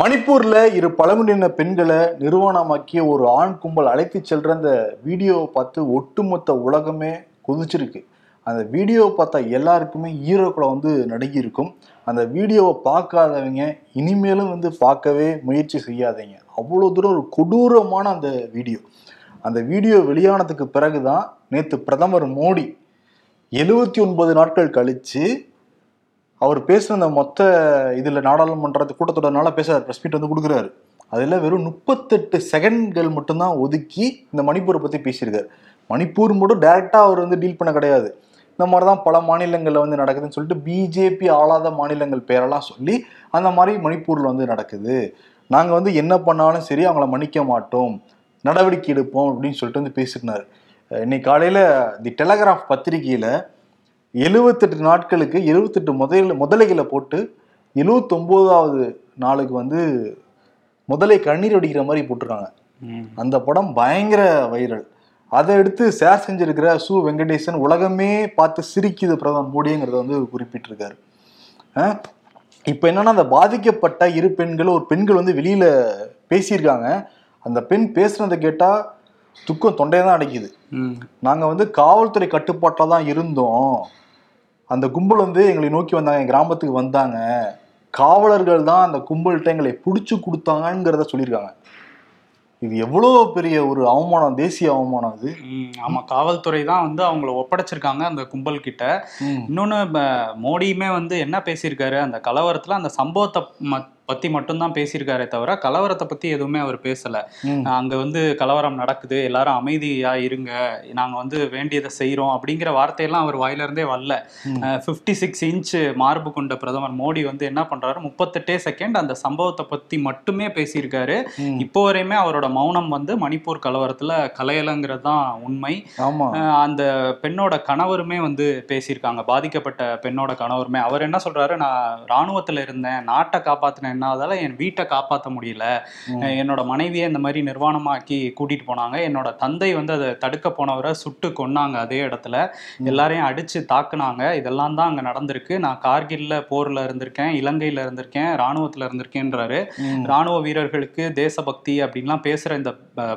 மணிப்பூர்ல இரு பழங்குடியின பெண்களை நிறுவனமாக்கிய ஒரு ஆண் கும்பல் அழைத்து செல்ற அந்த வீடியோவை பார்த்து ஒட்டுமொத்த உலகமே கொதிச்சிருக்கு. அந்த வீடியோவை பார்த்தா எல்லாருக்குமே ஈரோக்குள்ள வந்து நடுங்கி இருக்கும் அந்த வீடியோவை பார்க்காதவங்க இனிமேலும் வந்து பார்க்கவே முயற்சி செய்யாதீங்க. அவ்வளோ தூரம் ஒரு கொடூரமான அந்த வீடியோ. அந்த வீடியோ வெளியானதுக்கு பிறகுதான் நேற்று பிரதமர் மோடி எழுவத்தி ஒன்பது நாட்கள் கழித்து அவர் பேசுன அந்த மொத்த இதில் நாடாளுமன்ற கூட்டத்தொடர்னால பேச ப்ரெஸ் மீட் வந்து கொடுக்குறாரு. அதில் வெறும் முப்பத்தெட்டு செகண்ட்கள் மட்டும்தான் ஒதுக்கி இந்த மணிப்பூரை பற்றி பேசியிருக்காரு. மணிப்பூர் மட்டும் டேரெக்டாக அவர் வந்து டீல் பண்ண கிடையாது. இந்த மாதிரி தான் பல மாநிலங்களில் வந்து நடக்குதுன்னு சொல்லிட்டு பிஜேபி ஆளாத மாநிலங்கள் பேரெல்லாம் சொல்லி அந்த மாதிரி மணிப்பூரில் வந்து நடக்குது. நாங்கள் வந்து என்ன பண்ணாலும் சரி அவங்கள மன்னிக்க மாட்டோம். நடவடிக்கை எடுப்போம் அப்படின்னு சொல்லிட்டு வந்து பேசினார் இன்னைக்கு காலையில் தி டெலகிராஃப் பத்திரிகையில் எழுவத்தெட்டு நாட்களுக்கு எழுவத்தெட்டு முதல முதலைகளை போட்டு எழுவத்தொம்போதாவது நாளுக்கு வந்து முதலை கண்ணீர் வடிக்கிற மாதிரி போட்டிருக்காங்க. அந்த படம் பயங்கர வைரல். அதை எடுத்து ஷேர் செஞ்சிருக்கிற சு. வெங்கடேசன் உலகமே பார்த்து சிரிக்குது பிரதமர் மோடிங்கிறத வந்து குறிப்பிட்டிருக்காரு. இப்போ என்னன்னா அந்த பாதிக்கப்பட்ட இரு பெண்கள் ஒரு பெண்கள் வந்து வெளியில பேசியிருக்காங்க. அந்த பெண் பேசுனதை கேட்டா துக்கம் தொண்டையை தான் அடைக்குது. ம். நாங்க வந்து காவல்துறை கட்டுப்பாட்டில் தான் இருந்தோம். அந்த கும்பல் வந்து எங்களை நோக்கி வந்தாங்க என் கிராமத்துக்கு வந்தாங்க. காவலர்கள் தான் அந்த கும்பல்கிட்ட எங்களை பிடிச்சு கொடுத்தாங்கங்கிறத சொல்லியிருக்காங்க. இது எவ்வளோ பெரிய ஒரு அவமானம் தேசிய அவமானம் அது. ம், ஆமா காவல்துறை தான் வந்து அவங்கள ஒப்படைச்சிருக்காங்க அந்த கும்பல் கிட்ட ப- மோடியுமே வந்து என்ன பேசியிருக்காரு அந்த கலவரத்துல அந்த சம்பவத்தை பத்தி மட்டும்தான் பேசியிருக்காரே தவிர கலவரத்தை பத்தி எதுவுமே அவர் பேசல. அங்க வந்து கலவரம் நடக்குது எல்லாரும் அமைதியா இருங்க நாங்க வந்து வேண்டியதை செய்றோம் அப்படிங்கிற வார்த்தையெல்லாம் அவர் வாயில இருந்தே வரல. ஃபிஃப்டி சிக்ஸ் இன்ச் மார்பு கொண்ட பிரதமர் மோடி வந்து என்ன பண்றாரு முப்பத்தெட்டே செகண்ட் அந்த சம்பவத்தை பத்தி மட்டுமே பேசியிருக்காரு. இப்போ வரையுமே அவரோட மௌனம் வந்து மணிப்பூர் கலவரத்துல கலையலங்கிறது தான் உண்மை அந்த பெண்ணோட கணவருமே வந்து பேசியிருக்காங்க பாதிக்கப்பட்ட பெண்ணோட கணவருமே அவர் என்ன சொல்றாரு நான் ராணுவத்துல இருந்தேன் நாட்டை காப்பாத்தின என்னாதால என் வீட்டை காப்பாற்ற முடியல. என்னோட மனைவியை இந்த மாதிரி நிர்வாணமாக்கி கூட்டிட்டு போனாங்க. என்னோட தந்தை வந்து அதை தடுக்க போனவரை சுட்டு கொன்னாங்க அதே இடத்துல. எல்லாரையும் அடிச்சு தாக்குனாங்க. இதெல்லாம் தான் அங்க நடந்திருக்கு. நான் கார்கில்ல போர்ல இருந்திருக்கேன் இலங்கையில இருந்திருக்கேன் ராணுவத்துல இருந்திருக்கேன்றாரு. ராணுவ வீரர்களுக்கு தேசபக்தி அப்படின்லாம் பேசுற இந்த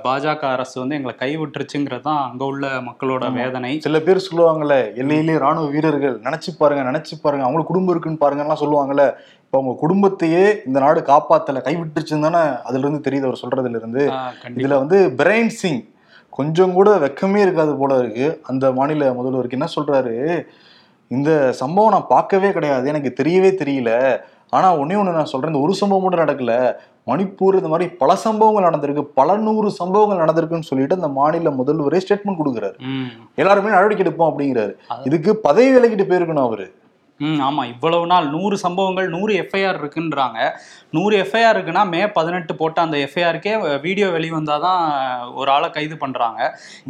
பாஜக அரசு வந்து எங்களை கைவிட்டுருச்சுங்கிறது தான் அங்க உள்ள மக்களோட வேதனை. சில பேர் சொல்லுவாங்கல்ல எல்லையிலே ராணுவ வீரர்கள் நினைச்சு பாருங்க நினைச்சு பாருங்க அவங்களுக்கு குடும்பம் இருக்குன்னு பாருங்கலாம் சொல்லுவாங்கல்ல இப்போ அவங்க குடும்பத்தையே இந்த நாடு காப்பாத்தல கைவிட்டுருச்சுன்னு தானே அதுல இருந்து தெரியுது அவர் சொல்றதுல இருந்து இதுல வந்து பிரைன் சிங் கொஞ்சம் கூட வெக்கமே இருக்காது போல இருக்கு. அந்த மாநில முதல்வருக்கு என்ன சொல்றாரு? இந்த சம்பவம் நான் பார்க்கவே கிடையாது எனக்கு தெரியவே தெரியல. ஆனா ஒண்ணே ஒண்ணு நான் சொல்றேன் இந்த ஒரு சம்பவம் மட்டும் நடக்கல. மணிப்பூர் இந்த மாதிரி பல சம்பவங்கள் நடந்திருக்கு பல நூறு சம்பவங்கள் நடந்திருக்குன்னு சொல்லிட்டு அந்த மாநில முதல்வரே ஸ்டேட்மெண்ட் கொடுக்குறாரு. எல்லாருமே நடவடிக்கை எடுப்போம் அப்படிங்கிறாரு. இதுக்கு பதவி விலகிட்டு போயிருக்கணும் அவரு. ம் ஆமா. இவ்வளவு நாள் நூறு சம்பவங்கள் நூறு எஃப்ஐஆர் இருக்குன்றாங்க. நூறு எஃப்ஐஆர் இருக்குன்னா மே பதினெட்டு போட்ட அந்த எஃப்ஐஆருக்கே வீடியோ வெளியே வந்தாதான் ஒரு ஆளை கைது பண்றாங்க.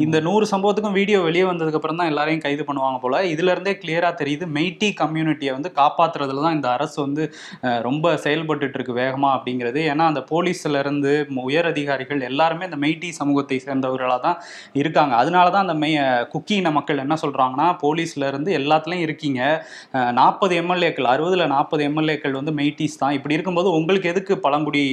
இந்த நூறு சம்பவத்துக்கும் வீடியோ வெளியே வந்ததுக்கு அப்புறம் தான் எல்லாரையும் கைது பண்ணுவாங்க போல. இதுல இருந்தே கிளியரா தெரியுது மெய்டி கம்யூனிட்டியை வந்து காப்பாத்துறதுல தான் இந்த அரசு வந்து ரொம்ப செயல்பட்டுட்டு இருக்கு வேகமா அப்படிங்கிறது. ஏன்னா அந்த போலீஸ்ல இருந்து உயர் அதிகாரிகள் எல்லாருமே இந்த மெய்டி சமூகத்தை சேர்ந்தவர்களாக தான் இருக்காங்க. அதனால தான் அந்த மெய் குக்கின மக்கள் என்ன சொல்றாங்கன்னா போலீஸ்ல இருந்து எல்லாத்துலயும் இருக்கீங்க. நாற்பது எம்எல்ஏக்கள் அறுபதுல நாற்பது எம்எல்ஏக்கள் வந்து மெய்டிஸ் தான். இப்படி இருக்கும்போது உங்களுக்கு எதுக்கு பழங்குடி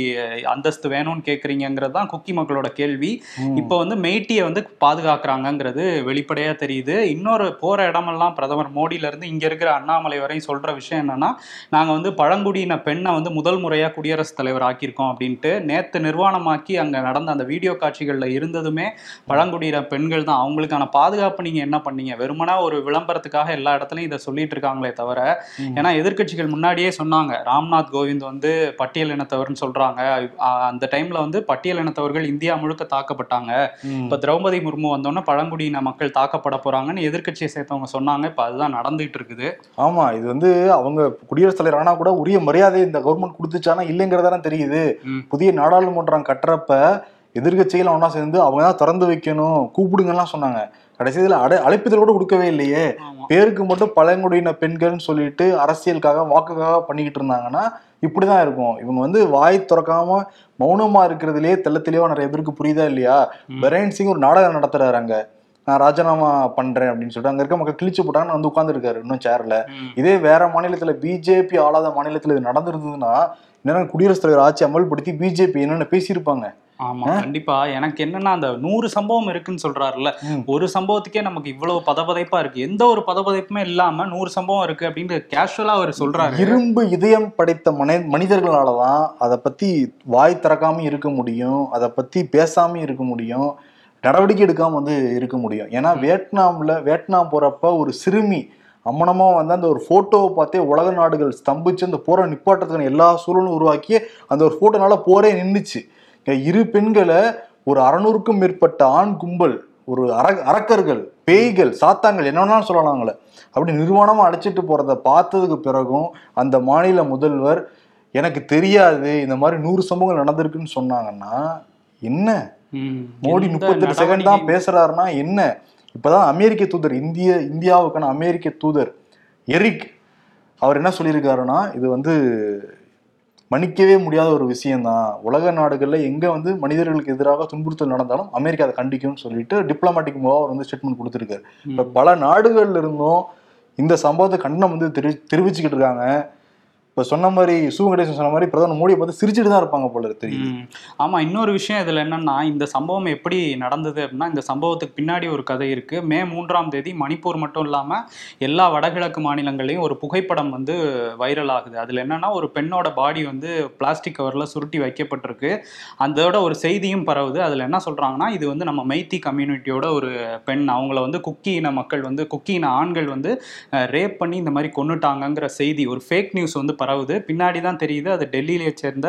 அந்தஸ்து வேணும்னு கேட்குறீங்கிறது தான் குக்கி மக்களோட கேள்வி. இப்போ வந்து மெய்ட்டியை வந்து பாதுகாக்கிறாங்கங்கிறது வெளிப்படையா தெரியுது. இன்னொரு போற இடமெல்லாம் பிரதமர் மோடியில இருந்து இங்க இருக்கிற அண்ணாமலை வரையும் சொல்ற விஷயம் என்னன்னா நாங்க வந்து பழங்குடியின பெண்ணை வந்து முதல் முறையா குடியரசுத் தலைவர் ஆக்கியிருக்கோம் அப்படின்ட்டு நேத்து நிர்வாணமாக்கி அங்க நடந்த அந்த வீடியோ காட்சிகள்ல இருந்ததுமே பழங்குடியின பெண்கள் தான். அவங்களுக்கான பாதுகாப்பு நீங்க என்ன பண்ணீங்க? வெறுமனா ஒரு விளம்பரத்துக்காக எல்லா இடத்துலயும் இதை சொல்லிட்டு இருக்காங்களே தவிர ஏன்னா எதிர்க்கட்சிகள் முன்னாடியே சொன்னாங்க ராம்நாத் கோவிந்த் வந்து பட்டியல் இனத்தவர்னு சொல்றாங்க. அந்த டைம்ல வந்து பட்டியல் இனத்தவர்கள் இந்தியா முழுக்க தாக்கப்பட்டாங்க. இப்ப திரௌபதி முர்மு வந்தோன்னே பழங்குடியின மக்கள் தாக்கப்பட போறாங்கன்னு எதிர்க்கட்சியை சேர்த்தவங்க சொன்னாங்க. இப்ப அதுதான் நடந்துட்டு இருக்குது. ஆமா இது வந்து அவங்க குடியரசுத் தலைவர் ஆனா கூட உரிய மரியாதை இந்த கவர்மெண்ட் கொடுத்துச்சானா இல்லைங்கிறதான தெரியுது. புதிய நாடாளுமன்றம் கட்டுறப்ப எதிர்கட்சிகள் ஒன்றா சேர்ந்து அவங்க தான் திறந்து வைக்கணும் கூப்பிடுங்கலாம் சொன்னாங்க. கடைசியில் அடை அழைப்புதல் கூட கொடுக்கவே இல்லையே. பேருக்கு மட்டும் பழங்குடியின பெண்கள்னு சொல்லிட்டு அரசியலுக்காக வாக்குக்காக பண்ணிக்கிட்டு இருந்தாங்கன்னா இப்படிதான் இருக்கும் இவங்க வந்து வாய் திறக்காம மௌனமா இருக்கிறதுலயே தெள்ள தெளிவா நிறைய பேருக்கு புரியுதா இல்லையா. பெரேன் சிங் ஒரு நாடகம் நடத்துறாரு அங்க நான் ராஜினாமா பண்றேன் அப்படின்னு சொல்லிட்டு அங்க இருக்க மக்கள் கிழிச்சு போட்டாங்கன்னு வந்து உட்காந்துருக்காரு இன்னும் சேர்ல. இதே வேற மாநிலத்துல பிஜேபி ஆளாத மாநிலத்துல இது நடந்திருந்ததுன்னா என்னன்னா குடியரசுத் தலைவர் ஆட்சி அமல்படுத்தி பிஜேபி என்னென்ன பேசியிருப்பாங்க? ஆமா கண்டிப்பா. எனக்கு என்னன்னா அந்த நூறு சம்பவம் இருக்குன்னு சொல்றாருல்ல. ஒரு சம்பவத்துக்கே நமக்கு இவ்வளவு பதபதைப்பா இருக்கு. எந்த ஒரு பதபதைப்புமே இல்லாம நூறு சம்பவம் இருக்கு அப்படின்னு கேஷுவலா அவர் சொல்றாரு. இரும்பு இதயம் படைத்த மனி மனிதர்களால தான் அதை பத்தி வாய் திறக்காம இருக்க முடியும் அதை பத்தி பேசாம இருக்க முடியும் நடவடிக்கை எடுக்காம வந்து இருக்க முடியும். ஏன்னா வியட்நாம்ல வியட்நாம் போறப்ப ஒரு சிறுமி அம்மனமா வந்து அந்த ஒரு போட்டோவை பார்த்தே உலக நாடுகள் ஸ்தம்பிச்சு அந்த போரை நிப்பாட்டத்துக்கான எல்லா சூழலும் உருவாக்கி அந்த ஒரு போட்டோனால போரே நின்றுச்சு இரு பெண்களை ஒரு அறநூறுக்கும் மேற்பட்ட ஆண் கும்பல் ஒரு அர அரக்கர்கள் பேய்கள் சாத்தாங்கள் என்ன வேணாலும் சொல்லலாங்களே அப்படி நிர்வாணமா அழைச்சிட்டு போறத பார்த்ததுக்கு பிறகும் அந்த மாநில முதல்வர் எனக்கு தெரியாது இந்த மாதிரி நூறு சம்பவங்கள் நடந்திருக்குன்னு சொன்னாங்கன்னா என்ன. மோடி முப்பத்தெட்டு செகண்ட் தான் பேசுறாருன்னா என்ன? இப்பதான் அமெரிக்க தூதர் இந்திய இந்தியாவுக்கான அமெரிக்க தூதர் எரிக் அவர் என்ன சொல்லியிருக்காருன்னா இது வந்து மன்னிக்கவே முடியாத ஒரு விஷயம்தான். உலக நாடுகள்ல எங்க வந்து மனிதர்களுக்கு எதிராக துன்புறுத்தல் நடந்தாலும் அமெரிக்கா அதை கண்டிக்கும்னு சொல்லிட்டு டிப்ளமேட்டிக் மூவா அவர் வந்து ஸ்டேட்மெண்ட் கொடுத்திருக்காரு. இப்ப பல நாடுகள்ல இருந்தும் இந்த சம்பவத்தை கண்டனம் வந்து தெரி தெரிவிச்சுக்கிட்டு இருக்காங்க. இப்ப சொன்ன மாதிரி சு வெங்கடேசன் சொன்ன மாதிரி பிரதமர் மோடியை பார்த்து சிரிச்சுட்டு தான் இருப்பாங்க போல இருக்கு தெரியுது. ஆமா இன்னொரு விஷயம் இதுல என்னன்னா இந்த சம்பவம் எப்படி நடந்தது அப்படின்னா இந்த சம்பவத்துக்கு பின்னாடி ஒரு கதை இருக்கு. மே மூன்றாம் தேதி மணிப்பூர் மட்டும் இல்லாம எல்லா வடகிழக்கு மாநிலங்களையும் ஒரு புகைப்படம் வந்து வைரல் ஆகுது. அதுல என்னன்னா ஒரு பெண்ணோட பாடி வந்து பிளாஸ்டிக் கவர்ல சுருட்டி வைக்கப்பட்டிருக்கு. அதோட ஒரு செய்தியும் பரவுது. அதுல என்ன சொல்றாங்கன்னா இது வந்து நம்ம மைத்தி கம்யூனிட்டியோட ஒரு பெண். அவங்கள வந்து குக்கி இன மக்கள் வந்து குக்கி இன ஆண்கள் வந்து ரேப் பண்ணி இந்த மாதிரி கொன்னுட்டாங்கங்கிற செய்தி ஒரு ஃபேக் நியூஸ் வந்து பரவுது. பின்னாடி தான் தெரியுது அது டெல்லியிலே சேர்ந்த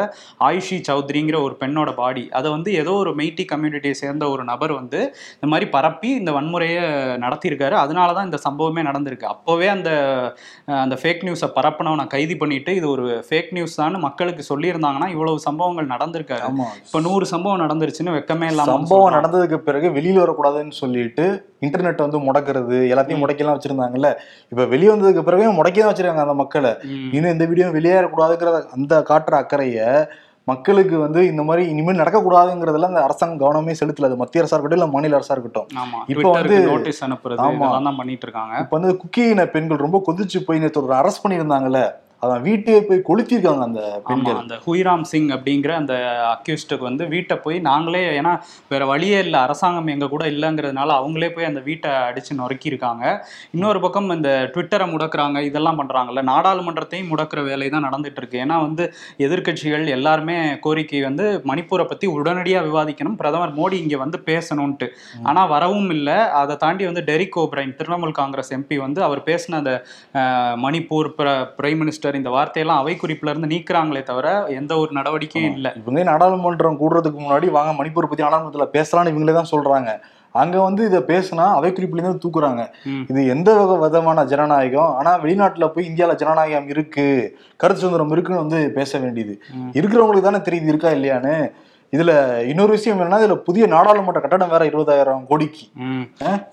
ஆயுஷி சௌத்ரிங்கிற ஒரு பெண்ணோட பாடி அதை வந்து ஏதோ ஒரு மெய்ட்டி கம்யூனிட்டியை சேர்ந்த ஒரு நபர் வந்து இந்த மாதிரி பரப்பி இந்த வன்முறையை நடத்தியிருக்காரு. அதனால தான் இந்த சம்பவமே நடந்திருக்கு. அப்போவே அந்த அந்த ஃபேக் நியூஸை பரப்பினவனை கைது பண்ணிட்டு இது ஒரு ஃபேக் நியூஸ் தான் மக்களுக்கு சொல்லியிருந்தாங்கன்னா இவ்வளவு சம்பவங்கள் நடந்திருக்காரு இப்போ நூறு சம்பவம் நடந்துருச்சுன்னு வெக்கமே இல்லாம சம்பவம் நடந்ததுக்கு பிறகு வெளியில வரக்கூடாதுன்னு சொல்லிட்டு இன்டர்நெட் வந்து முடக்கிறது எல்லாத்தையும் முடக்கலாம் வச்சிருந்தாங்கல்ல? இப்ப வெளிய வந்ததுக்கு பிறகு முடக்கி தான் வச்சிருக்காங்க அந்த மக்களை. இன்னும் இந்த வீடியோ வெளியேறக்கூடாதுங்கிற அந்த காட்டுற அக்கறைய மக்களுக்கு வந்து இந்த மாதிரி இனிமேல் நடக்கக்கூடாதுங்கிறதுல அந்த அரசாங்கம் கவனமே செலுத்தல. அது மத்திய அரசா இருக்கட்டும் இல்ல மாநில அரசா இருக்கட்டும். இப்போ வந்து- நோட்டீஸ் அனுப்புறது ஆமா. பண்ணிட்டு இருக்காங்க. இப்ப வந்து குக்கியின பெண்கள் ரொம்ப கொதிச்சு போய் நேற்று அரெஸ்ட் பண்ணியிருந்தாங்கல்ல? அதான் வீட்டையே போய் கொளுத்திருக்காங்க அந்த பெண்கள். அந்த ஹுய்ராம் சிங் அப்படிங்கிற அந்த அக்யூஸ்டுக்கு வந்து வீட்டை போய் நாங்களே ஏன்னா வேற வழியே இல்லை அரசாங்கம் எங்க கூட இல்லைங்கிறதுனால அவங்களே போய் அந்த வீட்டை அடிச்சு நொறுக்கியிருக்காங்க. இன்னொரு பக்கம் இந்த ட்விட்டரை முடக்குறாங்க இதெல்லாம் பண்றாங்கல்ல நாடாளுமன்றத்தையும் முடக்குற வேலை தான் நடந்துட்டு இருக்கு ஏன்னா வந்து எதிர்க்கட்சிகள் எல்லாருமே கோரிக்கை வந்து மணிப்பூரை பத்தி உடனடியா விவாதிக்கணும் பிரதமர் மோடி இங்க வந்து பேசணும்ட்டு ஆனா வரவும் இல்லை. அதை தாண்டி வந்து Derek O'Brien Trinamool Congress MP வந்து அவர் பேசின அந்த மணிப்பூர் பிரைம் மினிஸ்டர் இந்த வார்த்தையெல்லாம் அவை குறிப்புல இருந்து நீக்குறாங்களே தவிர எந்த ஒரு நடவடிக்கையும் இல்லை. இவங்க நாடாளுமன்றம் கூடுறதுக்கு முன்னாடி வாங்க மணிப்பூர் பத்தி நாடாளுமன்றத்துல பேசலாம்னு இவங்களே தான் சொல்றாங்க. அங்க வந்து இதை பேசினா அவை குறிப்பிலேருந்து இருந்து தூக்குறாங்க. இது எந்த விதமான ஜனநாயகம்? ஆனா வெளிநாட்டுல போய் இந்தியால ஜனநாயகம் இருக்கு கருத்து சுதந்திரம் இருக்குன்னு வந்து பேச வேண்டியது. இருக்கிறவங்களுக்கு தானே தெரியுது இருக்கா இல்லையான்னு? இதுல இன்னொரு விஷயம் என்னன்னா இதுல புதிய நாடாளுமன்ற கட்டடம் வேற இருபதாயிரம் கோடிக்கு?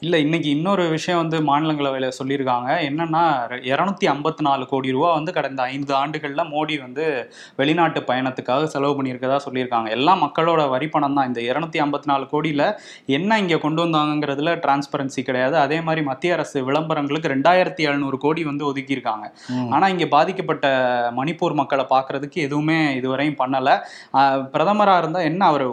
இல்ல இன்னைக்கு இன்னொரு விஷயம் வந்து மாநிலங்களவையில சொல்லியிருக்காங்க. என்னன்னா இருநூத்தி ஐம்பத்தி நாலு கோடி ரூபா வந்து கடந்த ஐந்து ஆண்டுகள்ல மோடி வந்து வெளிநாட்டு பயணத்துக்காக செலவு பண்ணியிருக்கதா சொல்லியிருக்காங்க. எல்லாம் மக்களோட வரி பணம் தான். இந்த இருநூத்தி ஐம்பத்தி நாலு கோடியில என்ன இங்க கொண்டு வந்தாங்கங்கிறதுல டிரான்ஸ்பரன்சி கிடையாது. அதே மாதிரி மத்திய அரசு விளம்பரங்களுக்கு ரெண்டாயிரத்தி எழுநூறு கோடி வந்து ஒதுக்கியிருக்காங்க. ஆனா இங்க பாதிக்கப்பட்ட மணிப்பூர் மக்களை பார்க்கறதுக்கு எதுவுமே இதுவரையும் பண்ணல. பிரதமரா இருந்தா என்ன அவர்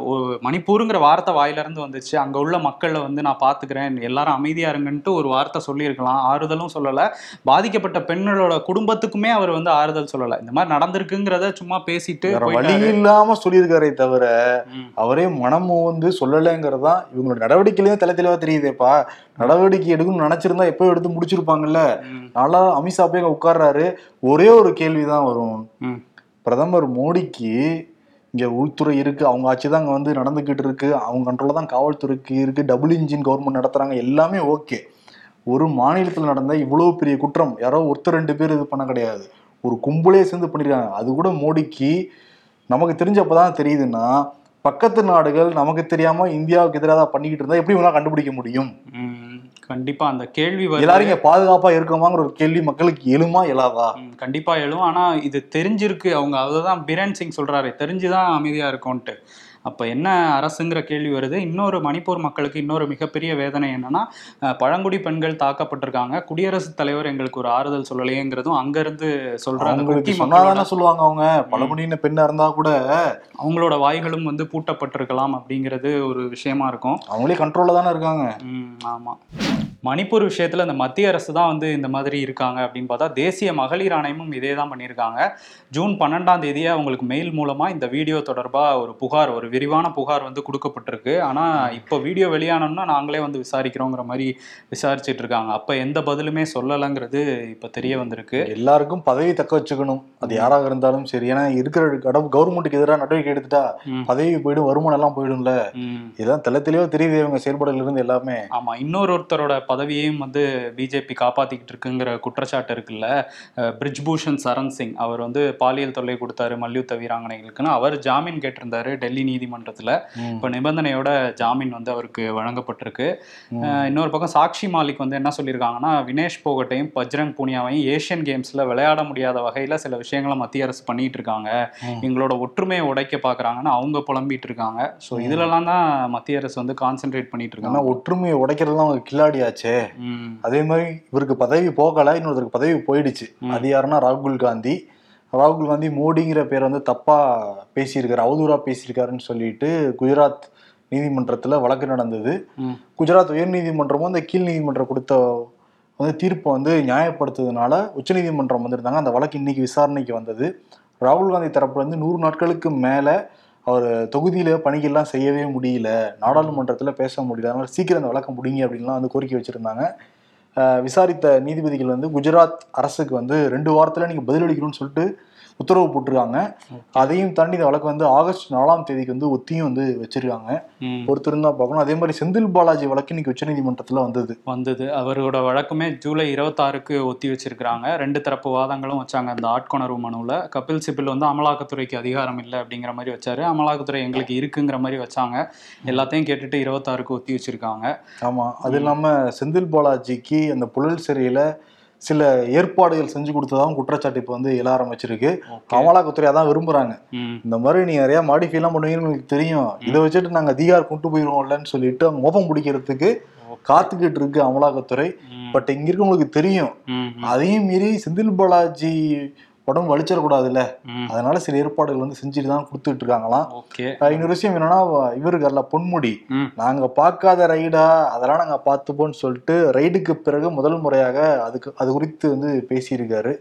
மணிப்பூருங்கிற வார்த்தை வாயில இருந்து வந்துச்சு. அங்க உள்ள மக்களை வந்து நான் பாத்துக்கிறேன். எல்லாரும் அமைதியா இருங்கன்ட்டு ஒரு வார்த்தை சொல்லியிருக்கலாம். ஆறுதலும் சொல்லல. பாதிக்கப்பட்ட பெண்களோட குடும்பத்துக்குமே அவர் வந்து ஆறுதல் சொல்லல. இந்த மாதிரி நடந்திருக்குங்கிறத சும்மா பேசிட்டு வழி. இல்லாம சொல்லியிருக்காரே தவிர. அவரே மனம் வந்து சொல்லலைங்கிறது தான் இவங்களோட நடவடிக்கையிலேயே தலை தெளிவா தெரியுதேப்பா. நடவடிக்கை எடுக்கணும்னு நினைச்சிருந்தா எப்போ எடுத்து முடிச்சிருப்பாங்கல்ல. நாளா அமித்ஷா போய் உட்கார்றாரு. ஒரே ஒரு கேள்விதான் வரும். ம். பிரதமர் மோடிக்கு இங்கே உள்துறை இருக்குது அவங்க ஆட்சி தான் அங்கே வந்து நடந்துக்கிட்டு இருக்குது அவங்க கண்ட்ரோலில் தான் காவல்துறைக்கு இருக்குது டபுள் இன்ஜின் கவர்மெண்ட் நடத்துகிறாங்க எல்லாமே ஓகே ஒரு மாநிலத்தில் நடந்த இவ்வளோ பெரிய குற்றம் யாரோ ஒருத்தர் ரெண்டு பேர் இது பண்ண கிடையாது. ஒரு கும்பலே சேர்ந்து பண்ணிடுறாங்க அது கூட மோடிக்கு நமக்கு தெரிஞ்சப்போ தான் தெரியுதுன்னா பக்கத்து நாடுகள் நமக்கு தெரியாமல் இந்தியாவுக்கு எதிராக பண்ணிக்கிட்டு இருந்தால் எப்படி இவங்களாம் கண்டுபிடிக்க முடியும்? கண்டிப்பா அந்த கேள்வி. எல்லாரும் இங்க பாதுகாப்பா இருக்கோமாங்கிற ஒரு கேள்வி மக்களுக்கு எழுமா எழாதா? கண்டிப்பா எழும். ஆனா இது தெரிஞ்சிருக்கு. அவங்க அதுதான் பிரேன் சிங் சொல்றாரு. தெரிஞ்சுதான் அமைதியா இருக்கும்ட்டு அப்ப என்ன அரசுங்கிற கேள்வி வருது. இன்னொரு மணிப்பூர் மக்களுக்கு இன்னொரு மிகப்பெரிய வேதனை என்னன்னா பழங்குடி பெண்கள் தாக்கப்பட்டிருக்காங்க. குடியரசுத் தலைவர் எங்களுக்கு ஒரு ஆறுதல் சொல்லலையேங்கிறதும் அங்க இருந்து சொல்ற அந்த அவங்களுக்கு குக்கி மக்களோட சொன்னாதானே சொல்லுவாங்க அவங்க. பழங்குடியின பெண்ணா இருந்தா கூட அவங்களோட வாய்களும் வந்து பூட்டப்பட்டிருக்கலாம் அப்படிங்கிறது ஒரு விஷயமா இருக்கும். அவங்களே கண்ட்ரோல்ல தானே இருக்காங்க. ஆமா. மணிப்பூர் விஷயத்துல இந்த மத்திய அரசு தான் வந்து இந்த மாதிரி இருக்காங்க அப்படின்னு பார்த்தா தேசிய மகளிர் ஆணையமும் இதே தான் பண்ணியிருக்காங்க. ஜூன் பன்னெண்டாம் தேதியே அவங்களுக்கு மெயில் மூலமா இந்த வீடியோ தொடர்பா ஒரு புகார் ஒரு விரிவான புகார் வந்து கொடுக்கப்பட்டிருக்கு. ஆனா இப்போ வீடியோ வெளியானோம்னா நாங்களே வந்து விசாரிக்கிறோங்கிற மாதிரி விசாரிச்சுட்டு இருக்காங்க. அப்ப எந்த பதிலுமே சொல்லலைங்கிறது இப்ப தெரிய வந்திருக்கு. எல்லாருக்கும் பதவி தக்க வச்சுக்கணும். அது யாராக இருந்தாலும் சரி. ஏன்னா இருக்கிற கடவு கவர்மெண்ட்டுக்கு எதிராக நடவடிக்கை எடுத்துட்டா. பதவி போயிடும் வருமானம் எல்லாம் போயிடும்ல. இதெல்லாம் தெளிவா தெரியுது இவங்க செயல்பாடுல இருந்து எல்லாமே. ஆமா இன்னொரு ஒருத்தரோட பதவியையும் வந்து பிஜேபி காப்பாத்திக்கிட்டு இருக்குங்கிற குற்றச்சாட்டு இருக்குல்ல பிரிஜ் பூஷன் சரண் சிங் அவர் வந்து பாலியல் தொல்லை கொடுத்தாரு மல்யுத்த வீராங்கனைகளுக்குன்னு. அவர் ஜாமீன் கேட்டிருந்தாரு டெல்லி நீதிமன்றத்துல. இப்ப நிபந்தனையோட ஜாமீன் வந்து அவருக்கு வழங்கப்பட்டிருக்கு. இன்னொரு பக்கம் சாக்ஷி மாலிக் வந்து என்ன சொல்லியிருக்காங்கன்னா வினேஷ் போகட்டையும் பஜ்ரங் பூனியாவையும் ஏஷியன் கேம்ஸ்ல விளையாட முடியாத வகையில சில விஷயங்களை மத்திய அரசு பண்ணிட்டு இருக்காங்க. எங்களோட ஒற்றுமையை உடைக்க பாக்குறாங்கன்னு அவங்க புலம்பிட்டு இருக்காங்க ஸோ இதுலலாம் தான் மத்திய அரசு வந்து கான்சென்ட்ரேட் பண்ணிட்டு இருக்காங்க ஒற்றுமையை உடைக்கிறதுலாம் அவங்க கில்லாடியாச்சே. அதே மாதிரி இவருக்கு பதவி போகல இன்னொருத்தருக்கு பதவி போயிடுச்சு. அது யாருன்னா ராகுல் காந்தி. ராகுல் காந்தி மோடிங்கிற பேர் வந்து தப்பா பேசியிருக்காரு அவதூறா பேசியிருக்காருன்னு சொல்லிட்டு குஜராத் நீதிமன்றத்துல வழக்கு நடந்தது. குஜராத் உயர் நீதிமன்றமும் அந்த கீழ் நீதிமன்றம் கொடுத்த வந்து தீர்ப்பை வந்து நியாயப்படுத்துறதுனால உச்சநீதிமன்றம் வந்திருந்தாங்க. அந்த வழக்கு இன்னைக்கு விசாரணைக்கு வந்தது. ராகுல் காந்தி தரப்புல இருந்து நூறு நாட்களுக்கு மேல அவர் தொகுதியில பணிகள்லாம் செய்யவே முடியல. நாடாளுமன்றத்துல பேச முடியல. அதனால சீக்கிரம் அந்த வழக்கம் முடிங்க அப்படின்லாம் வந்து கோரிக்கை வச்சிருந்தாங்க. விசாரித்த நீதிபதிகள் வந்து குஜராத் அரசுக்கு வந்து ரெண்டு வாரத்தில் நீங்கள் பதிலளிக்கணும்னு சொல்லிட்டு உத்தரவு போட்டிருக்காங்க. அதையும் தாண்டி இந்த வழக்கு வந்து ஆகஸ்ட் நாலாம் தேதிக்கு வந்து ஒத்தியும் வந்து வச்சிருக்காங்க. ஒருத்தர் தான் பார்க்கணும். அதே மாதிரி செந்தில் பாலாஜி வழக்கு இன்னைக்கு உச்சநீதிமன்றத்துல வந்தது. வந்தது. அவரோட வழக்குமே ஜூலை இருபத்தாறுக்கு ஒத்தி வச்சிருக்கிறாங்க. ரெண்டு தரப்பு வாதங்களும் வச்சாங்க அந்த ஆட்கொணர்வு மனுவில். கபில் சிபில் வந்து அமலாக்கத்துறைக்கு அதிகாரம் இல்லை அப்படிங்கிற மாதிரி வச்சாரு. அமலாக்கத்துறை எங்களுக்கு இருக்குங்கிற மாதிரி வச்சாங்க. எல்லாத்தையும் கேட்டுட்டு இருபத்தாறுக்கு ஒத்தி வச்சிருக்காங்க. ஆமா. அது இல்லாம செந்தில் பாலாஜிக்கு அந்த புழல் சிறையில சில ஏற்பாடுகள் செஞ்சு கொடுத்ததாகவும் குற்றச்சாட்டு இப்போ வந்து எழ ஆரம்பிச்சிருக்கு. அமலாக்கத்துறை அதான் விரும்புறாங்க. இந்த மாதிரி நீங்க நிறைய மாடிஃபை எல்லாம் பண்ணுவீங்கன்னு உங்களுக்கு தெரியும். இதை வச்சுட்டு நாங்க அதிகார் கொண்டு போயிருவோம்லன்னு சொல்லிட்டு அவங்க பிடிக்கிறதுக்கு காத்துக்கிட்டு இருக்கு அமலாக்கத்துறை பட் இங்க இருக்கவங்களுக்கு தெரியும். அதையும் மீறி செந்தில் பாலாஜி உடம்பு வலிச்சிடக்கூடாதுல்ல. அதனால சில ஏற்பாடுகள் வந்து செஞ்சுட்டு தான் கொடுத்துட்டு இருக்காங்களாம் இன்னொரு விஷயம் என்னன்னா இவரு இருக்கார்ல பொன்முடி. நாங்க பார்க்காத ரைடா அதெல்லாம் நாங்க பார்த்துப்போம்னு சொல்லிட்டு ரைடுக்கு பிறகு முதல் முறையாக அதுக்கு அது குறித்து வந்து பேசியிருக்காரு.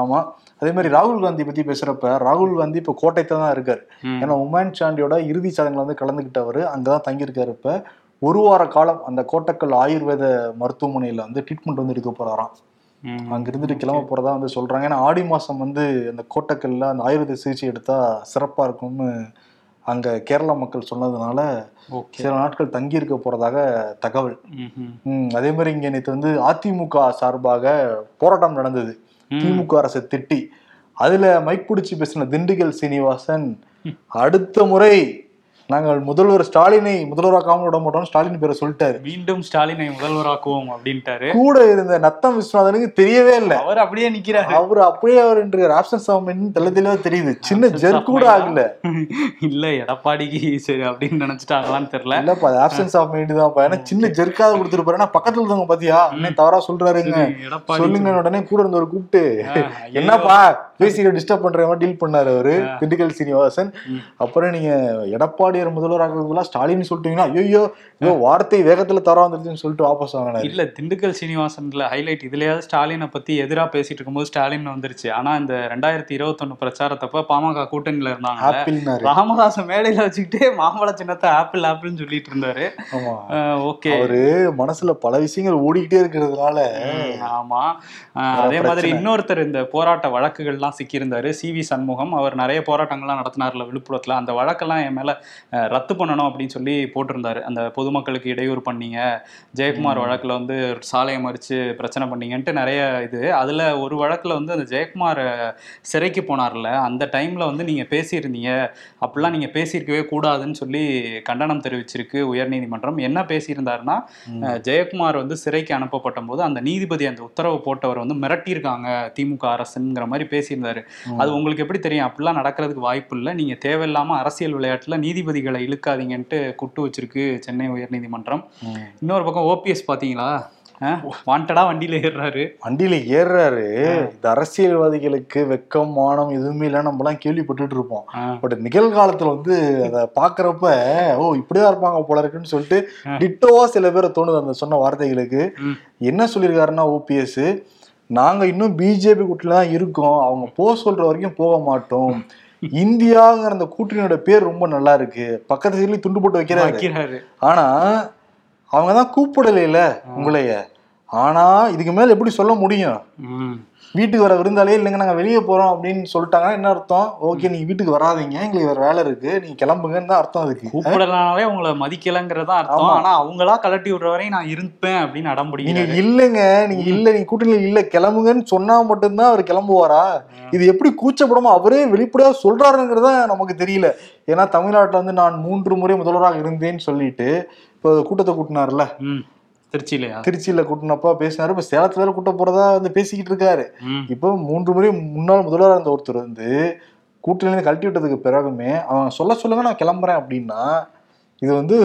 ஆமா. அதே மாதிரி ராகுல் காந்தி பத்தி பேசுறப்ப ராகுல் காந்தி இப்ப கோட்டைத்துல தான் இருக்காரு. ஏன்னா உமன் சாண்டியோட இறுதி சடங்குல வந்து கலந்துக்கிட்டவர் அங்கதான் தங்கியிருக்காரு இப்ப. ஒரு வார காலம் அந்த கோட்டக்கல் ஆயுர்வேத மருத்துவமனையில வந்து ட்ரீட்மெண்ட் வந்து எடுக்க போறாராம். ம். அங்க இருந்துட்டு கிளம்ப போறதா வந்து சொல்றாங்க. ஏன்னா ஆடி மாசம் வந்து அந்த கோட்டக்கல்ல அந்த ஆயுர்வேத சிகிச்சை எடுத்தா சிறப்பா இருக்கும்னு அங்க கேரளா மக்கள் சொன்னதுனால சில நாட்கள் தங்கி இருக்க போறதாக தகவல். அதே மாதிரி இங்க நேற்று வந்து அதிமுக சார்பாக போராட்டம் நடந்தது. திமுக அரசை திட்டி. அதுல மைக் பிடிச்சி பேசின திண்டுக்கல் சீனிவாசன் அடுத்த முறை நாங்கள் முதல்வர் ஸ்டாலினை முதல்வராக்காம விட மாட்டோம் ஸ்டாலின் பேரை சொல்லிட்டாரு. மீண்டும் ஸ்டாலினை முதல்வராக்குவோம் அப்படின்ட்டாரு. கூட இருந்த நத்தம் விஸ்வநாதனுக்கு தெரியவே இல்லை. அவர் அப்படியே நிக்கிறாரு. அவர் அப்படியே அவர் என்று ஆப்சன்ஸ் ஆகும் தெள்ள தெளிவா தெரியுது. சின்ன ஜெர் கூட ஆகல. இல்ல எடப்பாடிக்கு சரி அப்படின்னு நினைச்சிட்டாங்களான்னு தெரியல. இல்லப்பா ஆப்சன்ஸ் ஆஃப் மைண்ட் தான் ஏன்னா சின்ன ஜெர்க்காக கொடுத்துருப்பாரு ஏன்னா பக்கத்துல இருந்தவங்க பாத்தியா? அண்ணன் தவறா சொல்றாருங்க எடப்பாடி சொல்லுங்க உடனே கூட இருந்தவர் கூப்பிட்டு. என்னப்பா பேசி டிஸ்டர்ப் பண்ற மாதிரி டீல் பண்ணாரு அவரு. திண்டுக்கல் சீனிவாசன். அப்புறம் நீங்க எடப்பாடியார் முதல்வர் ஆகிறதுக்குலாம் ஸ்டாலின் சொல்லிட்டீங்கன்னா ஐயோ ஐயோ வார்த்தை வேகத்துல தர வந்துருச்சுன்னு சொல்லிட்டு வாபஸ் வாங்கினாரு. இல்ல திண்டுக்கல் சீனிவாசன்ல ஹைலைட் இதுலயாவது ஸ்டாலினை பத்தி எதிரா பேசிட்டு இருக்கும்போது ஸ்டாலின் வந்துருச்சு. ஆனா இந்த ரெண்டாயிரத்தி இருபத்தொன்னு பிரச்சாரத்தப்ப பாமக கூட்டணியில இருந்தாங்க ராமதாசன் மேடையில வச்சுக்கிட்டே மாம்பழ சின்னத்தை ஆப்பிள் ஆப்பிள்னு சொல்லிட்டு இருந்தாரு. ஓகே. அவரு மனசுல பல விஷயங்கள் ஓடிக்கிட்டே இருக்கிறதுனால ஆமா. அதே மாதிரி. இன்னொருத்தர் இந்த போராட்ட வழக்குகள்லாம் சிக்கியிருந்தாரு. C V Shanmugam. அவர் நிறைய போராட்டங்கள்லாம் நடத்தினார்ல விழுப்புரத்துல. அந்த வழக்கெல்லாம் என் மேல ரத்து பண்ணணும் அப்படின்னு சொல்லி போட்டிருந்தாரு. அந்த பொதுமக்களுக்கு இடையூறு பண்ணீங்க. ஜெயக்குமார் வழக்குல வந்து சாலையை மறிச்சு பிரச்சனை பண்ணீங்கன்ட்டு நிறைய இது. அதுல ஒரு வழக்குல வந்து அந்த ஜெயக்குமார் சிறைக்கு போனார்ல. அந்த டைம்ல வந்து நீங்க பேசியிருந்தீங்க. அப்படிலாம் நீங்க பேசியிருக்கவே கூடாதுன்னு சொல்லி கண்டனம் தெரிவிச்சிருக்கு உயர்நீதிமன்றம். என்ன பேசியிருந்தாருன்னா ஜெயக்குமார் வந்து சிறைக்கு அனுப்பப்பட்ட போது அந்த நீதிபதி அந்த உத்தரவு போட்டவர் வந்து மிரட்டியிருக்காங்க திமுக அரசுங்கிற மாதிரி பேசியிருந்தாரு. அது உங்களுக்கு எப்படி தெரியும்? அப்படிலாம் நடக்கிறதுக்கு வாய்ப்பு இல்லை. நீங்க தேவையில்லாம அரசியல் விளையாட்டுல நீதிபதி நீதிபதிகளை இழுக்காதீங்கன்ட்டு குட்டு வச்சிருக்கு சென்னை உயர்நீதிமன்றம். இன்னொரு பக்கம் ஓபிஎஸ் பாத்தீங்களா? வாண்டடா வண்டியில ஏறுறாரு. வண்டியில ஏறுறாரு. இந்த அரசியல்வாதிகளுக்கு வெக்கம் மானம் எதுவுமே இல்லை நம்மலாம் கேள்விப்பட்டுட்டு இருப்போம். பட் நிகழ்காலத்துல வந்து அதை பாக்குறப்ப ஓ இப்படிதான் இருப்பாங்க போல இருக்குன்னு சொல்லிட்டு டிட்டோவா சில பேரை தோணுது அந்த சொன்ன வார்த்தைகளுக்கு. என்ன சொல்லியிருக்காருன்னா ஓபிஎஸ் நாங்க இன்னும் பிஜேபி கூட்டில தான் இருக்கோம். அவங்க போக சொல்ற வரைக்கும் போக மாட்டோம். இந்தியாங்கிற அந்த கூட்டணியோட பேர் ரொம்ப நல்லா இருக்கு. பக்கத்து சைட்லயும் துண்டு போட்டு வைக்கிறாரு. ஆனா அவங்க தான் கூப்பிடலைல உங்களைய. ஆனா இதுக்கு மேல எப்படி சொல்ல முடியும். வீட்டுக்கு வர விருந்தாலே இல்லைங்க நாங்க வெளியே போறோம் அப்படின்னு சொல்லிட்டாங்கன்னா என்ன அர்த்தம்? ஓகே நீங்க வீட்டுக்கு வராதீங்க எங்களுக்கு வேற வேலை இருக்கு நீங்க கிளம்புங்கன்னு தான் அர்த்தம் அதுக்கு. கூப்பிடலனாலே உங்களை மதிக்கலங்கிறதா அர்த்தம். ஆமா. ஆனா அவங்களா கலட்டி விடுற வரையும் நான் இருப்பேன் அப்படின்னு அடம் நீங்க பிடிக்கிறாரு. இல்லைங்க நீங்க இல்ல நீங்க கூட்டணியில் இல்ல கிளம்புங்கன்னு சொன்னா மட்டும்தான் அவர் கிளம்புவாரா? இது எப்படி கூச்சப்படாம அவரே வெளிப்படையா சொல்றாருங்கிறத நமக்கு தெரியல. ஏன்னா தமிழ்நாட்டுல வந்து நான் மூன்று முறை முதல்வராக இருந்தேன்னு சொல்லிட்டு இப்போ கூட்டத்தை கூட்டினார்ல. திருச்சியிலையா திருச்சியில கூட்டினப்பா பேசினாரு. இப்ப சேலத்துல வேற கூட்ட போறதா வந்து பேசிக்கிட்டு இருக்காரு. இப்போ மூன்று முறை முன்னாள் முதல்வராக இருந்த ஒருத்தர் வந்து கூட்டணியில கழட்டி விட்டதுக்கு பிறகுமே அவன் சொல்ல சொல்லுங்க நான் கிளம்புறேன் அப்படின்னா இது வந்து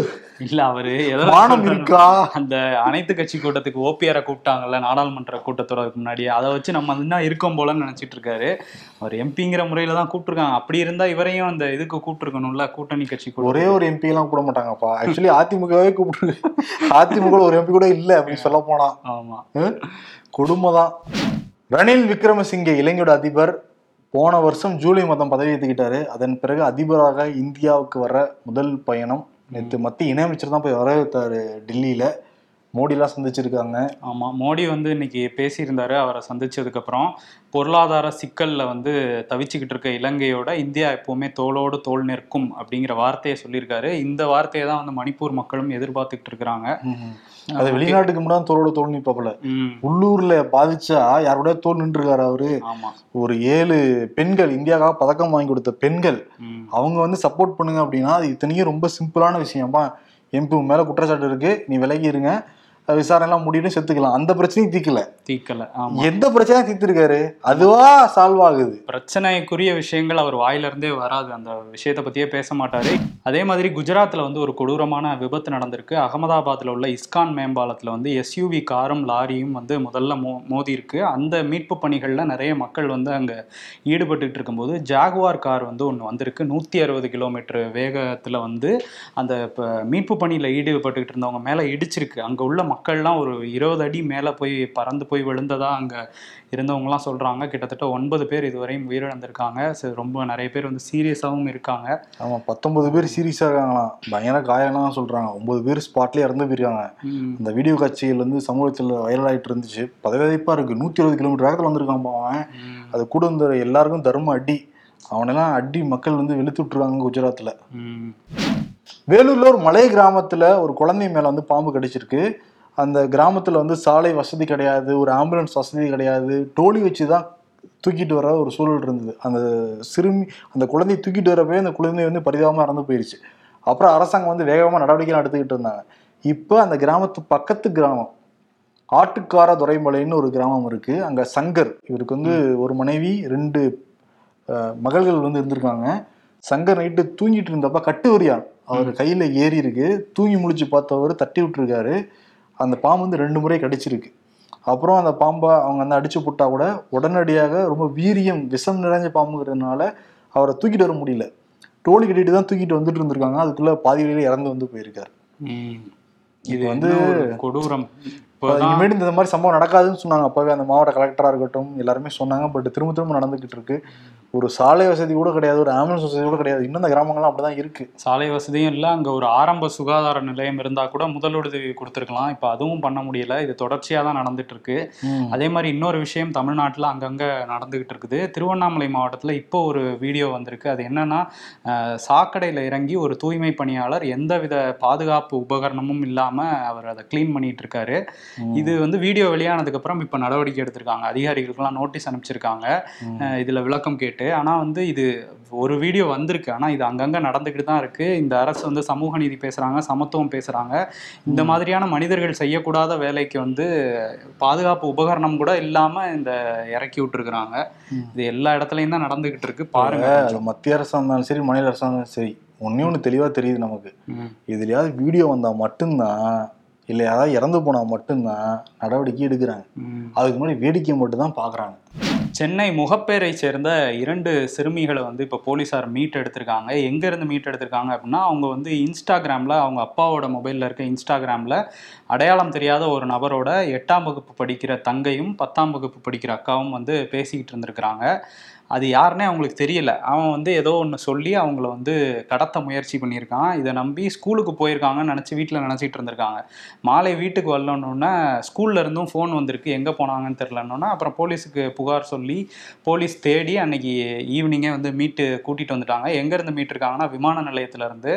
இல்ல அவரு மானம் இருக்கா? அந்த அனைத்து கட்சி கூட்டத்துக்கு ஓபிஆரை கூப்பிட்டாங்கல்ல நாடாளுமன்ற கூட்டத்தொடருக்கு முன்னாடி. அதை வச்சு நம்ம இன்னும் இருக்கோம் போலன்னு நினைச்சிட்டு இருக்காரு. அவர் எம்பிங்கிற முறையில தான் கூப்பிட்டுருக்காங்க. அப்படி இருந்தா இவரையும் அந்த இதுக்கு கூப்பிட்டுருக்கணும்ல கூட்டணி கட்சி ஒரே ஒரு எம்பி எல்லாம் கூப்பிட மாட்டாங்கப்பா. ஆக்சுவலி அதிமுகவே கூப்பிட்டு அதிமுக ஒரு எம்பி கூட இல்ல அப்படின்னு சொல்ல போனா. ஆமா. கொடுமைதான் ரணில் விக்ரமசிங்கே இலங்கையோட அதிபர் போன வருஷம் ஜூலை மாதம் பதவி ஏற்றுக்கிட்டாரு அதன் பிறகு அதிபராக இந்தியாவுக்கு வர முதல் பயணம் நேற்று மத்திய இணையமைச்சர் தான் போய் வரவேற்றாரு டெல்லியில். மோடிலாம் சந்திச்சிருக்காங்க. ஆமா மோடி வந்து இன்னைக்கு பேசியிருந்தாரு அவரை சந்திச்சதுக்கு அப்புறம் பொருளாதார சிக்கல்ல வந்து தவிச்சுக்கிட்டு இருக்க இலங்கையோட இந்தியா எப்பவுமே தோளோடு தோள் நிற்கும் அப்படிங்கிற வார்த்தையை சொல்லியிருக்காரு. இந்த வார்த்தையை தான் வந்து மணிப்பூர் மக்களும் எதிர்பார்த்துக்கிட்டு இருக்கிறாங்க. அது வெளிநாட்டுக்கு முன்னாடி தோளோட தோல் நிப்பாப்புல. ம். உள்ளூர்ல பாதிச்சா யாரோட தோல் நின்றுருக்காரு அவரு? ஒரு ஏழு பெண்கள் இந்தியாவுக்காக பதக்கம் வாங்கி கொடுத்த பெண்கள் அவங்க வந்து சப்போர்ட் பண்ணுங்க அப்படின்னா அது இத்தனையும் ரொம்ப சிம்பிளான விஷயம்ப்பா எம்பி மேல குற்றச்சாட்டு இருக்கு நீ விலகி இருங்க அஹ் விசாரணை எல்லாம் முடியும் செத்துக்கலாம். அந்த பிரச்சனையும் தீக்கல தீக்கல எந்த பிரச்சனையும் தீர்த்திருக்காரு? அதுவா சால்வ் ஆகுது. பிரச்சனைக்குரிய விஷயங்கள் அவர் வாயில இருந்தே வராது. அந்த விஷயத்தை பத்தியே பேச மாட்டாரு. அதே மாதிரி குஜராத்ல வந்து ஒரு கொடூரமான விபத்து நடந்திருக்கு. அகமதாபாத்ல உள்ள இஸ்கான் மேம்பாலத்துல வந்து எஸ்யூவி காரும் லாரியும் வந்து முதல்ல மோ மோதி இருக்கு அந்த மீட்பு பணிகள்ல நிறைய மக்கள் வந்து அங்க ஈடுபட்டுட்டு இருக்கும்போது ஜாகுவார் கார் வந்து ஒன்று வந்திருக்கு. நூத்தி அறுபது கிலோமீட்டர் வேகத்துல வந்து அந்த இப்ப மீட்பு பணியில ஈடுபட்டுக்கிட்டு இருந்தவங்க மேல இடிச்சிருக்கு. அங்க உள்ள மக்கள்லாம் ஒரு இருபது அடி மேல போய் பறந்து போய் விழுந்ததா அங்க இருந்தவங்கலாம் சொல்றாங்க. கிட்டத்தட்ட ஒன்பது பேர் இதுவரையும் உயிரிழந்திருக்காங்க. ரொம்ப நிறைய பேர் வந்து சீரியஸாகவும் இருக்காங்க. ஆமா பத்தொன்பது பேர் சீரியஸா இருக்காங்களாம். பயங்கர காயம்லாம் சொல்றாங்க. ஒன்பது பேர் ஸ்பாட்லயே இறந்து போயிருக்காங்க. அந்த வீடியோ காட்சிகள் வந்து சமூகத்தில் வைரல் ஆயிட்டு இருந்துச்சு. பதவியதைப்பா இருக்கு. நூத்தி இருபது கிலோமீட்டர் வேகத்துல வந்திருக்கான் அவன். அது கூட இந்த எல்லாருக்கும் தர்ம அடி. அவனெல்லாம் அடி மக்கள் வந்து வெளுத்து விட்டுருக்காங்க குஜராத்ல. ம், வேலூர்ல ஒரு மலை கிராமத்துல ஒரு குழந்தை மேல வந்து பாம்பு கடிச்சிருக்கு. அந்த கிராமத்துல வந்து சாலை வசதி கிடையாது ஒரு ஆம்புலன்ஸ் வசதி கிடையாது. டோலி வச்சு தான் தூக்கிட்டு வர ஒரு சூழல் இருந்தது. அந்த சிறுமி அந்த குழந்தையை தூக்கிட்டு வரப்பவே அந்த குழந்தை வந்து பரிதாபமா இறந்து போயிருச்சு. அப்புறம் அரசாங்கம் வந்து வேகமா நடவடிக்கை எடுத்துக்கிட்டு இருந்தாங்க. இப்போ அந்த கிராமத்து பக்கத்து கிராமம் ஆட்டுக்கார துறைமலைன்னு ஒரு கிராமம் இருக்கு. அங்க சங்கர் இவருக்கு வந்து ஒரு மனைவி ரெண்டு மகள்கள் வந்து இருந்திருக்காங்க. சங்கர் நைட்டு தூங்கிட்டு இருந்தப்ப கட்டுவரியான் அவர் கையில ஏறி இருக்கு. தூங்கி முழிச்சு பார்த்தவர் தட்டி விட்டுருக்காரு. அந்த பாம்பு வந்து ரெண்டு முறை கடிச்சிருக்கு. அப்புறம் அந்த பாம்பை அவங்க வந்து அடிச்சு போட்டா கூட உடனடியாக ரொம்ப வீரியம் விஷம் நிறைஞ்ச பாம்புங்கிறதுனால அவரை தூக்கிட்டு வர முடியல. டோலி கட்டிட்டு தான் தூக்கிட்டு வந்துட்டு இருந்திருக்காங்க. அதுக்குள்ள பாதி வழியில இறந்து வந்து போயிருக்காரு. இது வந்து கொடூரம். இப்போதான் இனிமேட்டு இந்த மாதிரி சம்பவம் நடக்காதுன்னு சொன்னாங்க. அப்பவே அந்த மாவட்ட கலெக்டரா இருக்கட்டும் எல்லாருமே சொன்னாங்க. பட் திரும்ப திரும்ப நடந்துகிட்டு இருக்கு. ஒரு சாலை வசதி கூட கிடையாது. ஒரு ஆம்புலன்ஸ் வசதி கூட கிடையாது. இன்னும் இந்த கிராமங்கள்லாம் அப்படிதான் இருக்கு. சாலை வசதியும் இல்லை. அங்கே ஒரு ஆரம்ப சுகாதார நிலையம் இருந்தால் கூட முதலுதவி கொடுத்துருக்கலாம். இப்போ அதுவும் பண்ண முடியல. இது தொடர்ச்சியாக தான் நடந்துட்டு இருக்கு. அதே மாதிரி இன்னொரு விஷயம் தமிழ்நாட்டில் அங்கங்கே நடந்துகிட்டு இருக்குது. திருவண்ணாமலை மாவட்டத்தில் இப்போ ஒரு வீடியோ வந்திருக்கு. அது என்னன்னா சாக்கடையில் இறங்கி ஒரு தூய்மை பணியாளர் எந்தவித பாதுகாப்பு உபகரணமும் இல்லாமல் அவர் அதை க்ளீன் பண்ணிட்டு இருக்காரு. இது வந்து வீடியோ வெளியானதுக்கப்புறம் இப்போ நடவடிக்கை எடுத்திருக்காங்க. அதிகாரிகளுக்கெல்லாம் நோட்டீஸ் அனுப்பிச்சிருக்காங்க. இதுல விளக்கம் கேட்டு ஆனா வந்து இது ஒரு வீடியோ வந்திருக்கு. ஆனா இது அங்கங்க நடந்துக்கிட்டு தான் இருக்கு. இந்த அரசு வந்து சமூக நீதி பேசுறாங்க சமத்துவம் பேசுறாங்க. இந்த மாதிரியான மனிதர்கள் செய்யக்கூடாத வேலைக்கு வந்து பாதுகாப்பு உபகரணம் கூட இல்லாம இந்த இறக்கி விட்டுருக்குறாங்க. இது எல்லா இடத்துலயும் தான் நடந்துகிட்டு இருக்கு. பாருங்க. மத்திய அரசா இருந்தாலும் சரி மாநில அரசா இருந்தாலும் சரி ஒன்னே ஒன்று தெளிவா தெரியுது நமக்கு. இதுலயாவது வீடியோ வந்தா மட்டும்தான் இல்லை யாராவது இறந்து போனா மட்டும்தான் நடவடிக்கை எடுக்கிறாங்க. அதுக்கு முன்னாடி வேடிக்கை மட்டும் தான் பாக்குறாங்க சென்னை முகப்பேரை சேர்ந்த இரண்டு சிறுமிகளை வந்து இப்போ போலீஸார் மீட் எடுத்திருக்காங்க. எங்க இருந்து மீட் எடுத்திருக்காங்க அப்படின்னா அவங்க வந்து இன்ஸ்டாகிராம்ல அவங்க அப்பாவோட மொபைல்ல இருக்க இன்ஸ்டாகிராம்ல அடையாளம் தெரியாத ஒரு நபரோட எட்டாம் வகுப்பு படிக்கிற தங்கையும் பத்தாம் வகுப்பு படிக்கிற அக்காவும் வந்து பேசிக்கிட்டு இருந்திருக்கிறாங்க. அது யாருன்னே அவங்களுக்கு தெரியல. அவன் வந்து ஏதோ ஒன்று சொல்லி அவங்கள வந்து கடத்த முயற்சி பண்ணியிருக்கான். இதை நம்பி ஸ்கூலுக்கு போயிருக்காங்கன்னு நினச்சி வீட்டில் நினச்சிட்டு இருந்திருக்காங்க. மாலை வீட்டுக்கு வரலன்னொன்னே ஸ்கூல்ல இருந்தும் ஃபோன் வந்திருக்கு. எங்கே போனாங்கன்னு தெரிலன்னொன்னே அப்புறம் போலீஸுக்கு புகார் சொல்லி போலீஸ் தேடி அன்னைக்கு ஈவினிங்கே வந்து மீட்டு கூட்டிகிட்டு வந்துட்டாங்க. எங்கேருந்து மீட் இருக்காங்கன்னா விமான நிலையத்திலேருந்து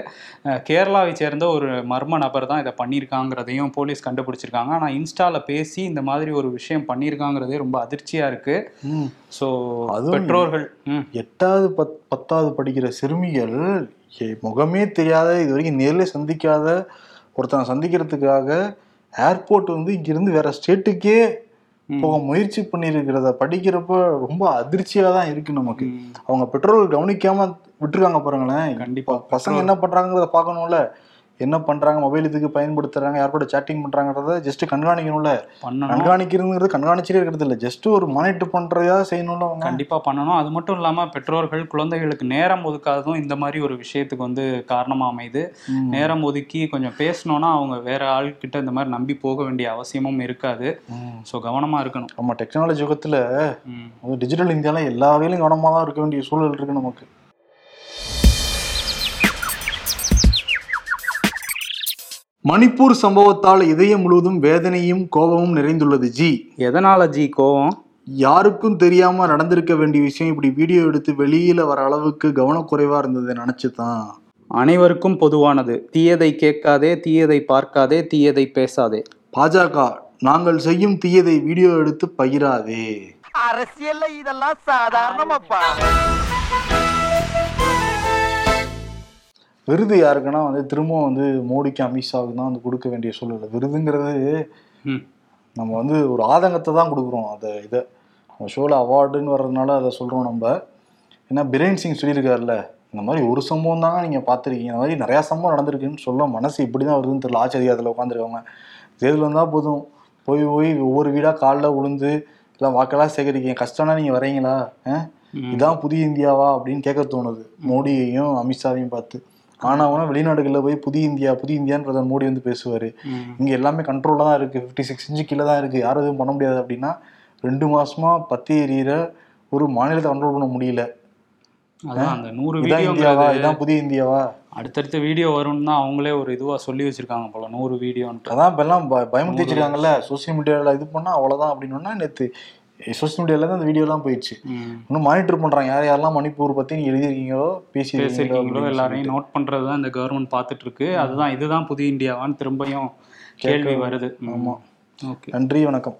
கேரளாவை சேர்ந்த ஒரு மர்ம நபர் தான் இதை பண்ணியிருக்காங்கிறதையும் போலீஸ் கண்டுபிடிச்சிருக்காங்க. ஆனால் இன்ஸ்டாவில் பேசி இந்த மாதிரி ஒரு விஷயம் பண்ணியிருக்காங்கிறதே ரொம்ப அதிர்ச்சியாக இருக்குது ஸோ அதுவும் பெற்றோர்கள். எட்டாவது பத் பத்தாவது படிக்கிற சிறுமிகள் முகமே தெரியாத இது வரைக்கும் நேர்ல சந்திக்காத ஒருத்தனை சந்திக்கிறதுக்காக ஏர்போர்ட் வந்து இங்கிருந்து வேற ஸ்டேட்டுக்கே. போக முயற்சி பண்ணியிருக்கிறத படிக்கிறப்ப ரொம்ப அதிர்ச்சியா தான் இருக்கு நமக்கு. அவங்க பெற்றோர்கள் கவனிக்காம விட்டுருக்காங்க பாருங்களேன். கண்டிப்பா. பசங்க என்ன பண்றாங்கிறத பார்க்கணும்ல. என்ன பண்றாங்க? மொபைல் இதுக்கு பயன்படுத்துறாங்க? யார் கூட சேட்டிங் பண்றாங்கறத ஜஸ்ட் கண்காணிக்கணும்ல. கண்காணிக்கிறதுங்கிறது கண்காணிச்சிட்டே இருக்கிறது இல்ல. ஜஸ்ட் ஒரு மானிட்டர் பண்றதா செய்யணும்ல அவங்க. கண்டிப்பா பண்ணணும். அது மட்டும் இல்லாம பெற்றோர்கள் குழந்தைகளுக்கு நேரம் ஒதுக்காததும் இந்த மாதிரி ஒரு விஷயத்துக்கு வந்து காரணமா அமையுது. ம். நேரம் ஒதுக்கி கொஞ்சம் பேசணும்னா அவங்க வேற ஆள்கிட்ட இந்த மாதிரி நம்பி போக வேண்டிய அவசியமும் இருக்காது. ஸோ கவனமா இருக்கணும். நம்ம டெக்னாலஜி யுகத்துல டிஜிட்டல் இந்தியால எல்லா வகையிலும் கவனமா தான் இருக்க வேண்டிய சூழல் இருக்கு நமக்கு. மணிப்பூர் சம்பவத்தால் இதயம் முழுவதும் வேதனையும் கோபமும் நிறைந்துள்ளது ஜி. எதனால ஜி கோவம் யாருக்கும் தெரியாம நடந்திருக்க வேண்டிய விஷயம் இப்படி வீடியோ எடுத்து வெளியில வர அளவுக்கு கவனக்குறைவா இருந்ததை நினைச்சுதான் அனைவருக்கும் பொதுவானது. தீயதை கேட்காதே தீயதை பார்க்காதே தீயதை பேசாதே. பாஜக நாங்கள் செய்யும் தீயதை வீடியோ எடுத்து பகிராதே. அரசியல்ல இதெல்லாம் சாதாரணமாப்பா. விருது யாருக்குன்னா வந்து திரும்பவும் வந்து மோடிக்கு அமித்ஷாவுக்கு தான் வந்து கொடுக்க வேண்டிய சூழல். விருதுங்கிறது. நம்ம வந்து ஒரு ஆதங்கத்தை தான் கொடுக்குறோம். அதை இதை. நம்ம ஷோவில் அவார்டுன்னு வர்றதுனால அதை சொல்கிறோம் நம்ம. ஏன்னா பிரேன் சிங் சொல்லியிருக்காருல்ல இந்த மாதிரி ஒரு சம்பவம் தாங்க நீங்கள் பார்த்துருக்கீங்க. இந்த மாதிரி நிறையா சம்பவம் நடந்திருக்குன்னு சொல்ல மனசு இப்படி தான் வருதுன்னு தெரியல. ஆட்சி அதிகாரத்தில் உட்காந்துருக்காங்க தேர்தல் வந்தால் போதும். போய் போய் ஒவ்வொரு வீடாக காலில் விழுந்து எல்லாம் வாக்கெல்லாம் சேகரிக்கீங்க கஷ்டம்னா நீங்கள் வரீங்களா. இதான் புதிய இந்தியாவா? அப்படின்னு கேட்க தோணுது. மோடியையும் அமித்ஷாவையும் பார்த்து. ஆனாவனா வெளிநாடுகளில் போய் புதிய இந்தியா புதிய இந்தியான்னு பிரதமர் மோடி வந்து பேசுவார். இங்க எல்லாமே கண்ட்ரோல்ல தான் இருக்கு. ஃபிஃப்டி சிக்ஸ் இன்ச்சு கீழே தான் இருக்கு. யாரும் எதுவும் பண்ண முடியாது அப்படின்னா ரெண்டு மாசமா பத்தி எறிகிற ஒரு மாநிலத்தை கண்ட்ரோல் பண்ண முடியல. அதான் அந்த நூறு இந்தியாவா? இதான் புதிய இந்தியாவா? அடுத்தடுத்த வீடியோ வரும்னு தான் அவங்களே ஒரு இதுவா சொல்லி வச்சிருக்காங்க போல நூறு வீடியோன்ட்டு. அதான் இப்ப எல்லாம் ப- பயமுறுத்தி வச்சிருக்காங்கல்ல சோசியல் மீடியால இது பண்ணா அவ்வளவுதான் அப்படின்னா நேத்து சோசியல் மீடியால தான் அந்த வீடியோலாம் போயிடுச்சு. இன்னும் மானிட்டர் பண்றாங்க. யார் யாரெல்லாம் மணிப்பூர் பத்தி நீங்க எழுதிருக்கீங்களோ பேசியிருக்கீங்களோ பேசியிருக்கீங்களோ எல்லாரையும். நோட் பண்றது தான் இந்த கவர்மெண்ட் பார்த்துட்டு இருக்கு அதுதான் இதுதான் புதிய இந்தியாவான்னு திரும்பியும் கேள்வி வருது. ஆமா. ஓகே. நன்றி வணக்கம்.